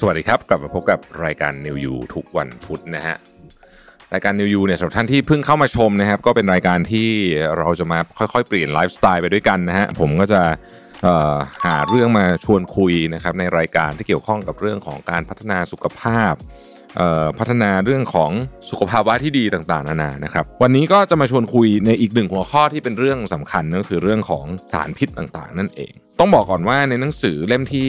สวัสดีครับ กลับมาพบกับรายการ New You ทุกวันพุธนะฮะรายการ New You เนี่ยสำหรับท่านที่เพิ่งเข้ามาชมนะครับ ก็เป็นรายการที่เราจะมาค่อยๆ เปลี่ยนไลฟ์สไตล์ไปด้วยกันนะฮะผมก็จะหาเรื่องมาชวนคุยนะครับในรายการที่เกี่ยวข้องกับเรื่องของการพัฒนาสุขภาพพัฒนาเรื่องของสุขภาวะที่ดีต่างๆนานานะครับ วันนี้ก็จะมาชวนคุยในอีกหนึ่งหัวข้อที่เป็นเรื่องสำคัญนั่นก็คือเรื่องของสารพิษต่างๆ นั่นเอง ต้องบอกก่อนว่าในหนังสือเล่มที่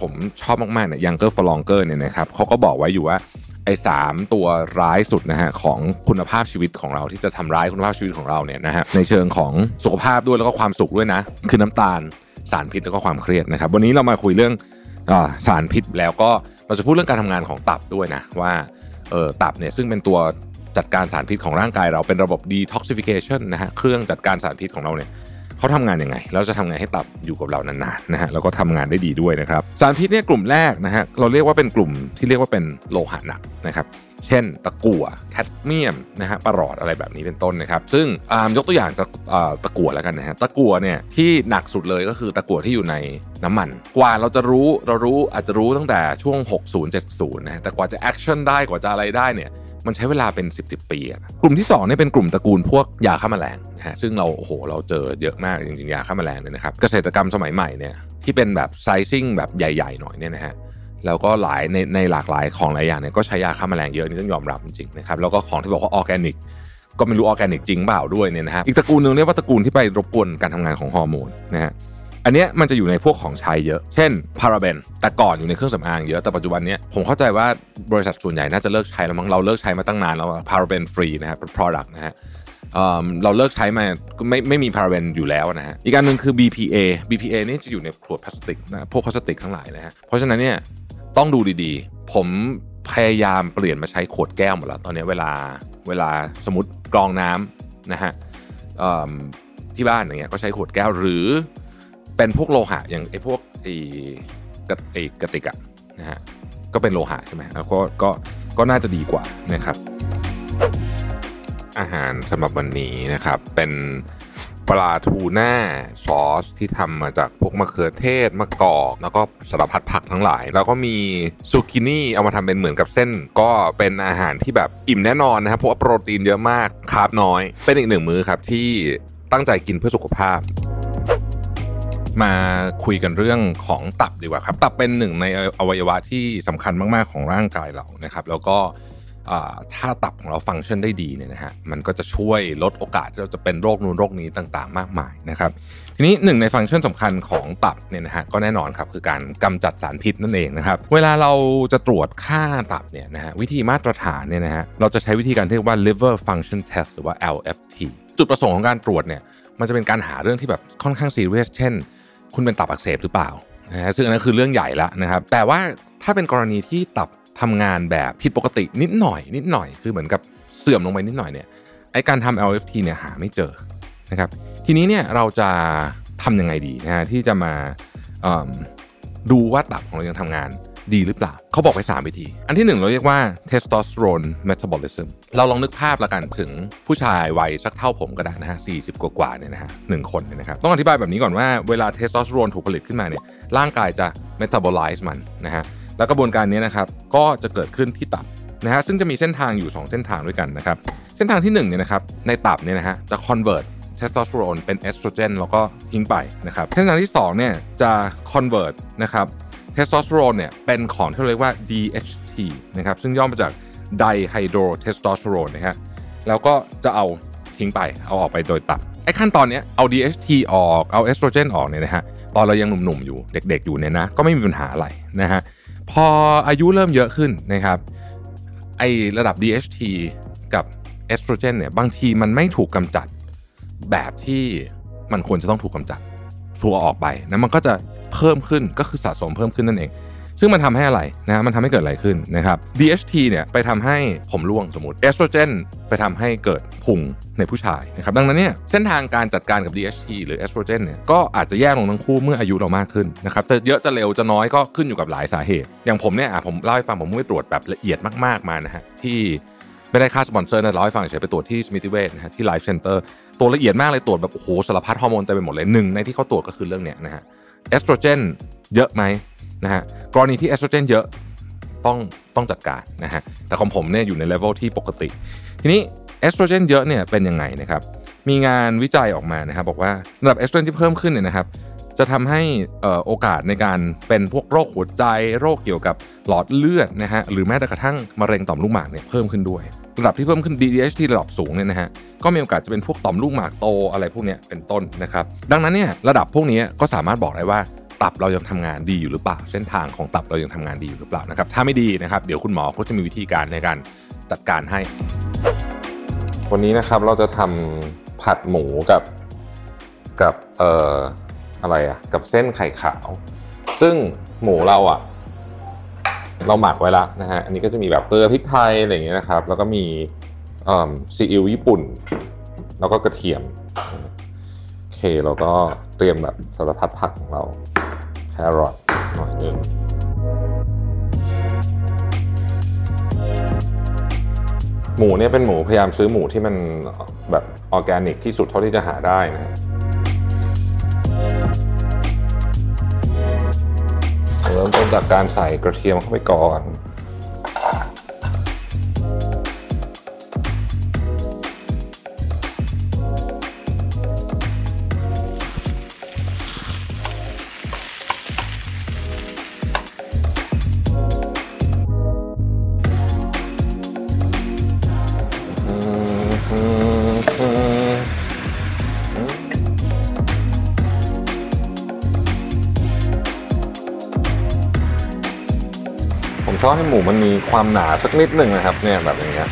ผมชอบมากๆเนี่ย Younger for Longer เนี่ยนะครับเขาก็บอกไว้อยู่ว่าไอ้สามตัวร้ายสุดนะฮะของคุณภาพชีวิตของเราที่จะทำร้ายคุณภาพชีวิตของเราเนี่ยนะฮะในเชิงของสุขภาพด้วยแล้วก็ความสุขด้วยนะ คือน้ำตาลสารพิษแล้วก็ความเครียดนะครับ วันนี้เรามาคุยเรื่องอสารพิษแล้วก็เราจะพูดเรื่องการทำงานของตับด้วยนะว่าเออตับเนี่ยซึ่งเป็นตัวจัดการสารพิษของร่างกายเราเป็นระบบ detoxification นะฮะเครื่องจัดการสารพิษของเราเนี่ย เขาทำงานยังไง แล้วจะทำไงให้ตับอยู่กับเรานานๆนะฮะแล้วก็ทำงานได้ดีด้วยนะครับ สารพิษเนี่ยกลุ่มแรกนะฮะเราเรียกว่าเป็นกลุ่มที่เรียกว่าเป็นโลหะหนักนะครับเช่น ตะกั่วแคดเมียมนะฮะปรอทอะไรแบบนี้เป็นต้นนะครับ ซึ่งอ่ายกตัวอย่างจากอ่าตะกั่วแล้วกันนะฮะตะกั่วเนี่ยที่หนักสุดเลยก็คือตะกั่วที่อยู่ในน้ำมัน กว่าเราจะรู้เรารู้อาจจะรู้ตั้งแต่ช่วง 60 70นะฮะแต่กว่าจะ action ได้กว่าจะอะไรได้เนี่ย มันใช้เวลาเป็น 10บสปีอะกลุ่มที่2เนี่ยเป็นกลุ่มตระกูลพวกยาฆ่าแมลงนะฮะซึ่งเราโอ้โหเราเจอเยอะมากจริงๆยาฆ่าแมลงเนี่ยนะครับเกษตรกรรมสมัยใหม่เนี่ยที่เป็นแบบ sizing แบบใหญ่ ๆ หน่อยเนี่ยนะฮะแล้วก็หลายในในหลากหลายของหลายอย่างเนี่ยก็ใช้ยาฆ่าแมลงเยอะนี่ต้องยอมรับจริงๆนะครับแล้วก็ของที่บอกว่าออร์แกนิกก็ไม่รู้ออร์แกนิกจริงเปล่าด้วยเนี่ยนะฮะอีกตระกูลหนึ่งเรียกว่าตระกูลที่ไปรบกวนการทำงานของฮอร์โมนนะฮะ อันเนี้ยมันจะอยู่ในพวกของใช้เยอะ เช่นพาราเบนแต่ก่อนอยู่ในเครื่องสำอางเยอะแต่ปัจจุบันเนี้ยผมเข้าใจว่าบริษัทส่วนใหญ่น่าจะเลิกใช้แล้วมั้งเราเลิกใช้มาตั้งนานแล้ว paraben free นะฮะเป็น product นะฮะเราเลิกใช้มาไม่ไม่มีพาราเบนอยู่แล้วนะฮะอีกอันหนึ่งคือ BPA BPA นี่จะอยู่ในขวดพลาสติกนะพวกพลาสติกทั้งหลายนะฮะเพราะฉะนั้นเนี่ยต้องดูดีๆ ผมพยายามเปลี่ยนมาใช้ขวดแก้วหมดแล้วตอนนี้เวลาเวลาสมมติกรองน้ำนะฮะที่บ้านอย่างเงี้ยก็ใช้ขวดแก้วหรือ เป็นพวกโลหะอย่างไอ้พวกไอ้กระไอ้กระติกอะนะฮะก็เป็นโลหะใช่ไหมแล้วก็ก็ก็น่าจะดีกว่านะครับ อาหารสำหรับวันนี้นะครับ เป็นปลาทูน่าซอสที่ทำมาจากพวกมะเขือเทศมะกอก แล้วก็สารพัดผักทั้งหลาย แล้วก็มีซูกินี่เอามาทำเป็นเหมือนกับเส้น ก็เป็นอาหารที่แบบอิ่มแน่นอนนะครับเพราะว่าโปรตีนเยอะมากคาร์บน้อย เป็นอีกหนึ่งมื้อครับที่ตั้งใจกินเพื่อสุขภาพ มาคุยกันเรื่องของตับดีกว่าครับ ตับเป็นหนึ่งในอวัยวะที่สำคัญมาก ๆ ของร่างกายเรานะครับ แล้วก็ถ้าตับของเราฟังก์ชันได้ดีเนี่ยนะฮะมันก็จะช่วยลดโอกาสที่เราจะเป็นโรคนู้นโรคนี้ต่างๆ มากมายนะครับ ทีนี้หนึ่งในฟังก์ชันสำคัญของตับเนี่ยนะฮะก็แน่นอนครับคือการกำจัดสารพิษนั่นเองนะครับ เวลาเราจะตรวจค่าตับเนี่ยนะฮะวิธีมาตรฐานเนี่ยนะฮะเราจะใช้วิธีการที่เรียกว่า liver function test หรือว่า LFT จุดประสงค์ของการตรวจเนี่ยมันจะเป็นการหาเรื่องที่แบบค่อนข้างซีเรียสเช่น คุณเป็นตับอักเสบหรือเปล่านะฮะซึ่งอันนั้นคือเรื่องใหญ่แล้วนะครับ แต่ว่าถ้าเป็นกรณีที่ตับทำงานแบบผิดปกตินิดหน่อย นิดหน่อยคือเหมือนกับเสื่อมลงไปนิดหน่อยเนี่ยไอการทำ LFT เนี่ยหาไม่เจอนะครับทีนี้เนี่ยเราจะทำยังไงดีนะฮะที่จะมาดูว่าตับของเรายังทำงาน ดีหรือเปล่า เขาบอกไป3วิธี อันที่ 1 เราเรียกว่า testosterone metabolism เราลองนึกภาพละกันถึงผู้ชายวัยสักเท่าผมก็ได้นะฮะ40กว่าๆเนี่ยนะฮะหนึ่งคนเนี่ยนะครับต้องอธิบายแบบนี้ก่อนว่าเวลาเทสโทสเตอโรนถูกผลิตขึ้นมาเนี่ยร่างกายจะ metabolize มันนะฮะแล้วกระบวนการนี้นะครับก็จะเกิดขึ้นที่ตับนะฮะซึ่งจะมีเส้นทางอยู่ 2 เส้นทางด้วยกันนะครับเส้นทางที่1เนี่ยนะครับในตับเนี่ยนะฮะจะ convert เทสโทสเตอโรนเป็นเอสโตรเจนแล้วก็ทิ้งไปนะครับเส้นทางที่2เนี่ยจะ convert นะครับ เทสโทสเตอโรนเนี่ยเป็นของที่เรียกว่า DHT นะครับซึ่งย่อมาจาก dihydrotestosterone นะฮะแล้วก็จะเอาทิ้งไปเอาออกไปโดยตับไอ้ขั้นตอนเนี้ยเอา DHT ออกเอาเอสโตรเจนออกเนี่ยนะฮะตอนเรายังหนุ่มๆอยู่เด็กๆอยู่เนี่ยนะก็ไม่มีปัญหาอะไรนะฮะพออายุเริ่มเยอะขึ้นนะครับไอระดับ DHT กับเอสโตรเจนเนี่ยบางทีมันไม่ถูกกำจัดแบบที่มันควรจะต้องถูกกำจัดถูกเอาออกไปนะมันก็จะ เพิ่มขึ้นก็คือสะสมเพิ่มขึ้นนั่นเอง ซึ่งมันทำให้อะไรนะฮะมันทำให้เกิดอะไรขึ้นนะครับ DHT เนี่ยไปทำให้ผมร่วงสมมติเอสโตรเจนไปทำให้เกิดพุงในผู้ชายนะครับดังนั้นเนี่ยเส้นทางการจัดการกับ DHT หรือเอสโตรเจนเนี่ยก็อาจจะแย่ลงทั้งคู่เมื่ออายุเรามากขึ้นนะครับจะเยอะจะเร็วจะน้อยก็ขึ้นอยู่กับหลายสาเหตุ อย่างผมเนี่ยผมเล่าให้ฟังผมไปตรวจแบบละเอียดมากๆมานะฮะที่ไม่ได้ค่าสปอนเซอร์นะเล่าให้ฟังเฉยไปตรวจที่สมิติเวชนะฮะที่ Life Centerตรวจละเอียดมากเลยตรวจแบบโอ้โหสารพัดฮอร์โมนเต็มไปหมดเลยหนึ่งในที่เขาตรวจก็คือเรื่องเนี้ยนะฮะ เอสโตรเจนเยอะไหมนะฮะกรณีที่เอสโตรเจนเยอะต้องต้องจัดการนะฮะแต่ของผมเนี่ยอยู่ในเลเวลที่ปกติ ทีนี้เอสโตรเจนเยอะเนี่ยเป็นยังไงนะครับมีงานวิจัยออกมานะครับบอกว่าระดับเอสโตรเจนที่เพิ่มขึ้นเนี่ยนะครับ จะทำให้โอกาสในการเป็นพวกโรคหัวใจ โรคเกี่ยวกับหลอดเลือดนะฮะหรือแม้แต่กระทั่งมะเร็งต่อมลูกหมากเนี่ยเพิ่มขึ้นด้วย ระดับที่เพิ่มขึ้น DDH ที่ระดับสูงเนี่ยนะฮะก็มีโอกาสจะเป็นพวกต่อมลูกหมากโตอะไรพวกนี้เป็นต้นนะครับดังนั้นเนี่ยระดับพวกนี้ก็สามารถบอกได้ว่าตับเรายังทำงานดีอยู่หรือเปล่า เส้นทางของตับเรายังทำงานดีอยู่หรือเปล่านะครับถ้าไม่ดีนะครับเดี๋ยวคุณหมอก็จะมีวิธีการในการจัดการให้ วันนี้นะครับเราจะทำผัดหมูกับกับเอ่อ อะไรอะกับเส้นไข่ขาว ซึ่งหมูเราอะเราหมักไว้แล้วนะฮะอันนี้ก็จะมีแบบเกลือพริกไทยอะไรอย่างเงี้ยนะครับ แล้วก็มีซีอิ๊วญี่ปุ่น แล้วก็กระเทียมโอเคเราก็เตรียมแบบสารพัดผักของเราแครอทหน่อยนึงหมูเนี่ยเป็นหมูพยายามซื้อหมูที่มันแบบออร์แกนิกที่สุดเท่าที่จะหาได้นะเริ่ม จากการใส่กระเทียมเข้าไปก่อน ผมชอบให้หมูมันมีความหนาสักนิดหนึ่งนะครับเนี่ยแบบอย่างเงี้ย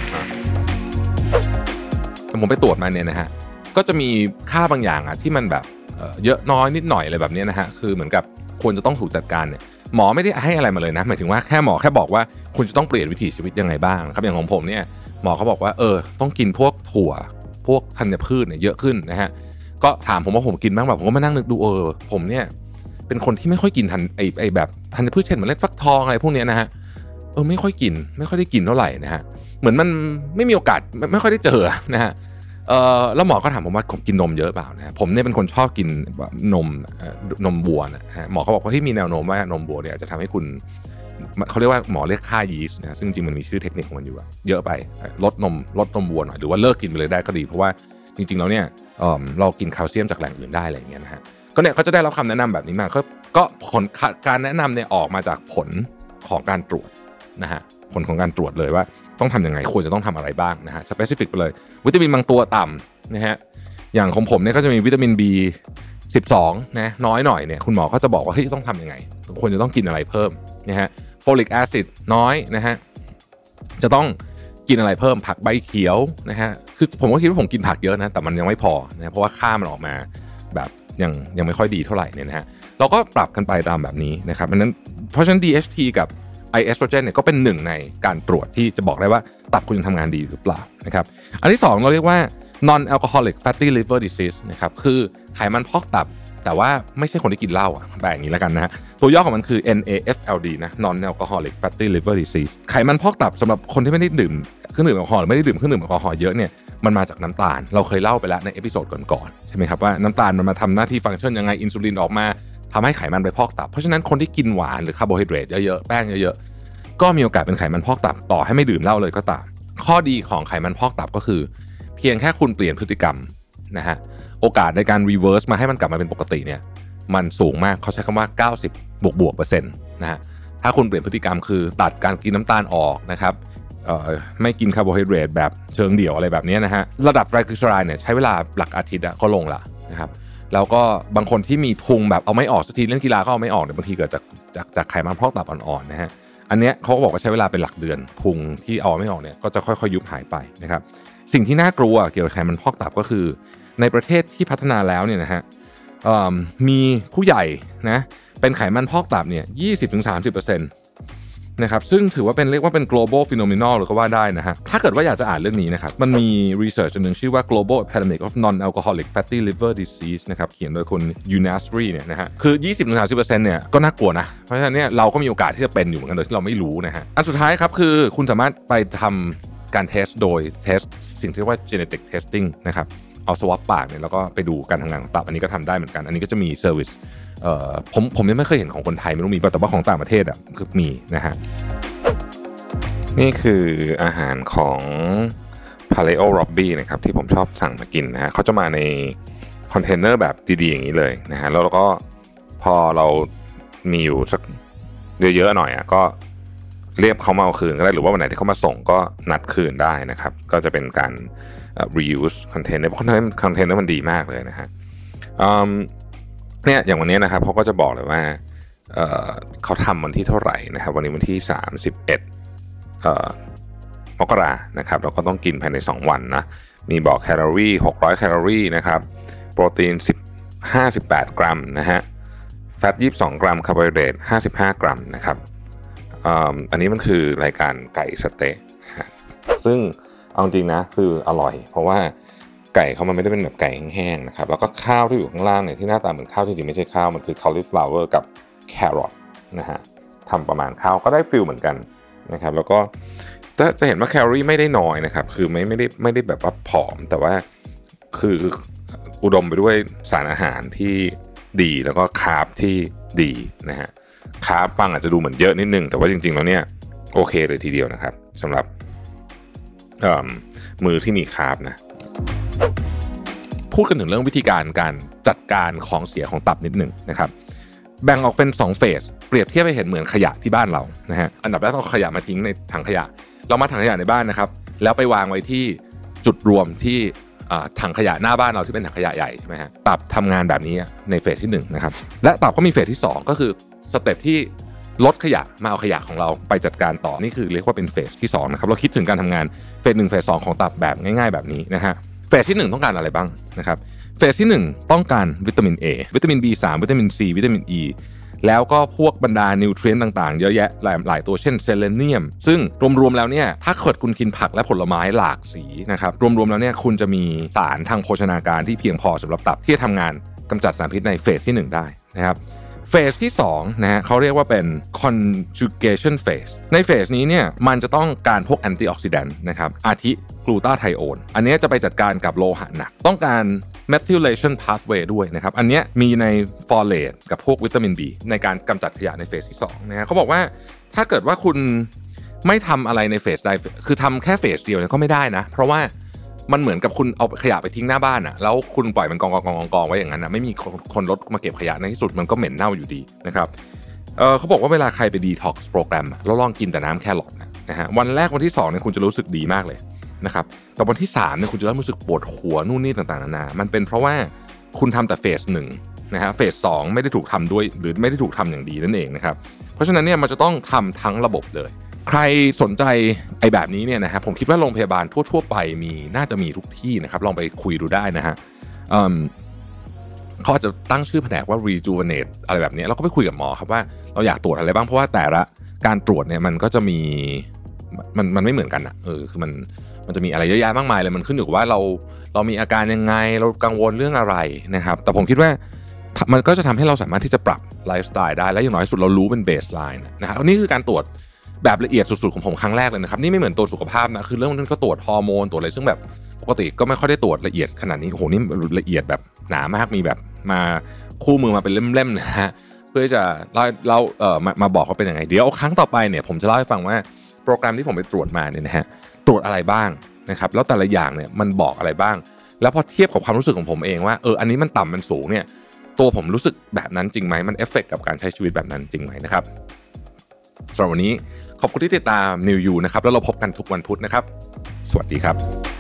ผมไปตรวจมาเนี่ยนะฮะก็จะมีค่าบางอย่างอะที่มันแบบเยอะน้อยนิดหน่อยอะไรแบบนี้นะฮะคือเหมือนกับควรจะต้องถูกจัดการเนี่ยหมอไม่ได้ให้อะไรมาเลยนะหมายถึงว่าแค่หมอแค่บอกว่าคุณจะต้องเปลี่ยนวิถีชีวิตยังไงบ้างครับอย่างของผมเนี่ยหมอเขาบอกว่าเออต้องกินพวกถั่ว พวกธัญพืชเนี่ยเยอะขึ้นนะฮะก็ถามผมว่าผมกินบ้างแบบผมก็มานั่งนึกดูเออผมเนี่ยเป็นคนที่ไม่ค่อยกินทันไอไอแบบธัญพืชเช่นเมล็ดฟักทองอะไรพวกนี้นะฮะ เออไม่ค่อยกิน ไม่ค่อยได้กินเท่าไหร่นะฮะเหมือนมันไม่มีโอกาสไม่ไม่ค่อยได้เจอนะฮะเออแล้วหมอก็ถามผมว่าผมกินนมเยอะเปล่านะผมเนี่ยเป็นคนชอบกินนมนมวัวนะฮะหมอเขาบอกว่าที่มีแนวโน้มว่านมวัวเนี่ยจะทำให้คุณเขาเรียกว่าหมอเรียกค่ายีสต์นะซึ่งจริงมันมีชื่อเทคนิคของมันอยู่อะเยอะไปลดนมลดนมวัวหน่อยหรือว่าเลิกกินไปเลยได้ก็ดี เพราะว่าจริงๆแล้วเนี่ยเรากินแคลเซียมจากแหล่งอื่นได้อะไรอย่างเงี้ยนะฮะก็เนี่ยเขาจะได้รับคำแนะนำแบบนี้มาก็ผลการแนะนำเนี่ยออกมาจากผลของการตรวจ นะฮะผลของการตรวจเลยว่าต้องทำยังไงควรจะต้องทำอะไรบ้างนะฮะ specific ไปเลย วิตามินบางตัวต่ำนะฮะอย่างของผมเนี่ยก็จะมีวิตามิน B 12นะน้อยหน่อยเนี่ยคุณหมอก็จะบอกว่าเฮ้ยต้องทำยังไงควรจะต้องกินอะไรเพิ่มนะฮะ folic acid น้อยนะฮะจะต้องกินอะไรเพิ่มผักใบเขียวนะฮะคือผมก็คิดว่าผมกินผักเยอะนะแต่มันยังไม่พอนะเพราะว่าค่ามันออกมาแบบยังยังไม่ค่อยดีเท่าไหร่เนี่ยนะฮะเราก็ปรับกันไปตามแบบนี้นะครับดังนั้นเพราะฉะนั้น DHT กับ เอสโตรเจนเนี่ยก็เป็นหนึ่งในการตรวจที่จะบอกได้ว่าตับคุณยังทำงานดีหรือเปล่านะครับอันที่ 2 เราเรียกว่า non alcoholic fatty liver disease นะครับคือไขมันพอกตับ แต่ว่าไม่ใช่คนที่กินเหล้าอะแบ่งอย่างนี้แล้วกันนะฮะตัวย่อของมันคือ NAFLD นะ non alcoholic fatty liver disease ไขมันพอกตับสำหรับคนที่ไม่ได้ดื่มเครื่องดื่มแอลกอฮอล์ไม่ได้ดื่มเครื่องดื่มแอลกอฮอล์เยอะเนี่ยมันมาจากน้ำตาล เราเคยเล่าไปแล้วใน episode ก่อนๆใช่ไหมครับว่าน้ำตาลมันมาทำหน้าที่ฟังก์ชันยังไงอินซูลินออกมา ทำให้ไขมันไปพอกตับ เพราะฉะนั้นคนที่กินหวานหรือคาร์โบไฮเดรตเยอะๆแป้งเยอะๆก็มีโอกาสเป็นไขมันพอกตับต่อให้ไม่ดื่มเหล้าเลยก็ตาม ข้อดีของไขมันพอกตับก็คือ เพียงแค่คุณเปลี่ยนพฤติกรรมนะฮะโอกาสในการ reverse มาให้มันกลับมาเป็นปกติเนี่ยมันสูงมากเขาใช้คำว่า 90 บวกบวกเปอร์เซ็นต์นะฮะถ้าคุณเปลี่ยนพฤติกรรมคือตัดการกินน้ำตาลออกนะครับไม่กินคาร์โบไฮเดรตแบบเชิงเดี่ยวอะไรแบบนี้นะฮะระดับไตรกลีเซอไรด์เนี่ยใช้เวลาหลักอาทิตย์ก็ลงละนะครับ แล้วก็บางคนที่มีพุงแบบเอาไม่ออกสักทีเล่นกีฬาก็เอาไม่ออกเนี่ยบางทีเกิดจากจากจากไขมันพอกตับอ่อนๆนะฮะอันเนี้ยเขาก็บอกว่าใช้เวลาเป็นหลักเดือนพุงที่เอาไม่ออกเนี่ยก็จะค่อยๆยุบหายไปนะครับสิ่งที่น่ากลัวเกี่ยวกับไขมันพอกตับก็คือ ในประเทศที่พัฒนาแล้วเนี่ยนะฮะมีผู้ใหญ่นะเป็นไขมันพอกตับเนี่ย20-30%น นะครับซึ่งถือว่าเป็นเรียกว่าเป็น global phenomenon หรือก็ว่าได้นะฮะถ้าเกิดว่าอยากจะอ่านเรื่องนี้นะครับมันมี research อันหนึ่งชื่อว่า global epidemic of non-alcoholic fatty liver disease นะครับเขียนโดยคุณ Unasri เนี่ยนะฮะคือ 20-30%เนี่ยก็น่ากลัวนะเพราะฉะนั้นเนี่ยเราก็มีโอกาสที่จะเป็นอยู่เหมือนกันโดยที่เราไม่รู้นะฮะอันสุดท้ายครับคือคุณสามารถไปทำการ test โดย test สิ่งที่เรียกว่า genetic testing นะครับเอา swab ปากเนี่ยแล้วก็ไปดูการทำงานของตับอันนี้ก็ทำได้เหมือนกัน อันนี้ก็จะมี service ผมผมยังไม่เคยเห็นของคนไทยไม่รู้มีป่ะแต่ว่าของต่างประเทศอะคือมีนะฮะนี่คืออาหารของ Paleo Robby นะครับที่ผมชอบสั่งมากินนะฮะเขาจะมาในคอนเทนเนอร์แบบดีๆอย่างนี้เลยนะฮะแล้วเราก็พอเรามีอยู่สักเยอะๆหน่อยอะก็เรียกเขามาเอาคืนก็ได้หรือว่าวันไหนที่เขามาส่งก็นัดคืนได้นะครับ ก็จะเป็นการ reuse คอนเทนเนอร์เพราะคอนเทนเนอร์มันดีมากเลยนะฮะ เนี่ยอย่างวันนี้นะครับเขาก็จะบอกเลยว่าเขาทำวันที่เท่าไหร่นะครับ วันนี้วันที่ 31มกรานะครับเราก็ต้องกินภายใน 2 วันนะมีบอกแคลอรี่ 600 แคลอรี่นะครับโปรตีน 10 58 กรัมนะฮะfat 22 กรัมคาร์โบไฮเดรต55 กรัมนะครับอันนี้มันคือรายการไก่สเต๊ะซึ่งเอาจริงนะคืออร่อย เพราะว่า ไก่เขามันไม่ได้เป็นแบบไก่แห้งๆนะครับแล้วก็ข้าวที่อยู่ข้างล่างเนี่ยที่หน้าตาเหมือนข้าวจริงๆไม่ใช่ข้าวมันคือ cauliflower กับแครอทนะฮะทำประมาณข้าวก็ได้ feel เหมือนกันนะครับแล้วก็จะจะเห็นว่าแคลอรี่ไม่ได้น้อยนะครับคือไม่ไม่ได้ไม่ได้แบบว่าผอม แต่ว่าคืออุดมไปด้วยสารอาหารที่ดีแล้วก็คาร์บที่ดีนะฮะคาร์บฟังอาจจะดูเหมือนเยอะนิดนึง แต่ว่าจริง ๆ แล้วเนี่ยโอเคเลยทีเดียวนะครับสำหรับมื้อที่มีคาร์บนะ พูดกันถึงเรื่องวิธีการการจัดการของเสียของตับนิดหนึ่งนะครับ แบ่งออกเป็น2 phase เปรียบเทียบให้เห็นเหมือนขยะที่บ้านเรานะฮะอันดับแรกต้องขยะมาทิ้งในถังขยะ เราเอาถังขยะในบ้านนะครับ แล้วไปวางไว้ที่จุดรวมที่ถังขยะหน้าบ้านเราที่เป็นถังขยะใหญ่ใช่ไหมฮะตับทำงานแบบนี้ใน phase ที่1นะครับและตับก็มี phase ที่ 2 ก็คือ step ที่รถขยะมาเอาขยะของเราไปจัดการต่อนี่คือเรียกว่าเป็น phase ที่2นะครับเราคิดถึงการทำงาน phase หนึ่ง phase สองของตับแบบง่าย ๆ แบบนี้นะฮะ phase ที่ 1 ต้องการอะไรบ้างนะครับ phase ที่ 1 ต้องการวิตามิน A วิตามิน B3 วิตามิน C วิตามิน E แล้วก็พวกบรรดา nutrient ต่างๆ เยอะแยะหลายหลายตัวเช่นเซเลเนียม ซึ่งรวมๆแล้วเนี่ยถ้าเกิดคุณกินผักและผลไม้หลากสีนะครับรวมๆแล้วเนี่ยคุณจะมีสารทางโภชนาการที่เพียงพอสำหรับตับที่จะทำงานกำจัดสารพิษใน phase ที่ 1 ได้นะครับ phase ที่2นะฮะเขาเรียกว่าเป็น conjugation phase ใน phase นี้เนี่ยมันจะต้องการพวก antioxidant นะครับอาทิ กลูตาไทโอนอันนี้จะไปจัดการกับโลหะหนัก ต้องการ methylation pathway ด้วยนะครับ อันนี้มีใน folate กับพวกวิตามิน B ในการกำจัดขยะใน phase ที่2นะฮะเขาบอกว่าถ้าเกิดว่าคุณไม่ทำอะไรใน phase ใดคือทำแค่ phase เดียวเนี่ยก็ไม่ได้นะ เพราะว่ามันเหมือนกับคุณเอาขยะไปทิ้งหน้าบ้านอะแล้วคุณปล่อยมันกองกองกองกองไว้อย่างนั้นอะไม่มีคนรถมาเก็บขยะในที่สุดมันก็เหม็นเน่าอยู่ดีนะครับเขาบอกว่าเวลาใครไปดีท็อกซ์โปรแกรมแล้วลองกินแต่น้ำแครอทนะฮะวันแรกวันที่2เนี่ยคุณจะรู้สึกดีมากเลย นะครับแต่วันที่3เนี่ยคุณจะเริ่มรู้สึกปวดหัวนู่นนี่ต่างๆนานา มันเป็นเพราะว่าคุณทำแต่เฟสหนึ่งนะฮะเฟสสไม่ได้ถูกทำด้วยหรือไม่ได้ถูกทำอย่างดีนั่นเองนะครับเพราะฉะนั้นเนี่ยมันจะต้องทำทั้งระบบเลย ใครสนใจไอ้แบบนี้เนี่ยนะฮะผมคิดว่าโรงพยาบาลทั่ว ๆ ไปมีน่าจะมีทุกที่นะครับลองไปคุยดูได้นะฮะเขาอาจจะตั้งชื่อแผนกว่า rejuvenate อะไรแบบนี้เราก็ไปคุยกับหมอครับว่าเราอยากตรวจอะไรบ้างเพราะว่าแต่ละการตรวจเนี่ยมันก็จะมี มันมันไม่เหมือนกันอะเออคือมันมันจะมีอะไรเยอะแยะมากมายเลยมันขึ้นอยู่กับว่าเราเรามีอาการยังไงเรากังวลเรื่องอะไรนะครับ แต่ผมคิดว่ามันก็จะทำให้เราสามารถที่จะปรับไลฟ์สไตล์ได้และอย่างน้อยสุดเรารู้เป็น baseline นะครับนี่คือการตรวจแบบละเอียดสุดๆของผมครั้งแรกเลยนะครับนี่ไม่เหมือนตรวจสุขภาพนะคือเรื่องนั้นก็ตรวจฮอร์โมนตรวจอะไรซึ่งแบบปกติก็ไม่ค่อยได้ตรวจละเอียดขนาดนี้โอ้โหนี่ละเอียดแบบหนามากมีแบบมาคู่มือมาเป็นเล่มๆนะฮะเพื่อจะเล่าเราเอ่อมามาบอกเขาเป็นยังไงเดี๋ยวครั้งต่อไปเนี่ยผมจะเล่าให้ฟังว่า โปรแกรมที่ผมไปตรวจมาเนี่ยนะฮะตรวจอะไรบ้างนะครับแล้วแต่ละอย่างเนี่ยมันบอกอะไรบ้าง แล้วพอเทียบกับความรู้สึกของผมเองว่าเอออันนี้มันต่ำมันสูงเนี่ยตัวผมรู้สึกแบบนั้นจริงไหมมันเอฟเฟกกับการใช้ชีวิตแบบนั้นจริงไหมนะครับสำหรับวันนี้ขอบคุณที่ติดตาม New You นะครับแล้วเราพบกันทุกวันพุธนะครับ สวัสดีครับ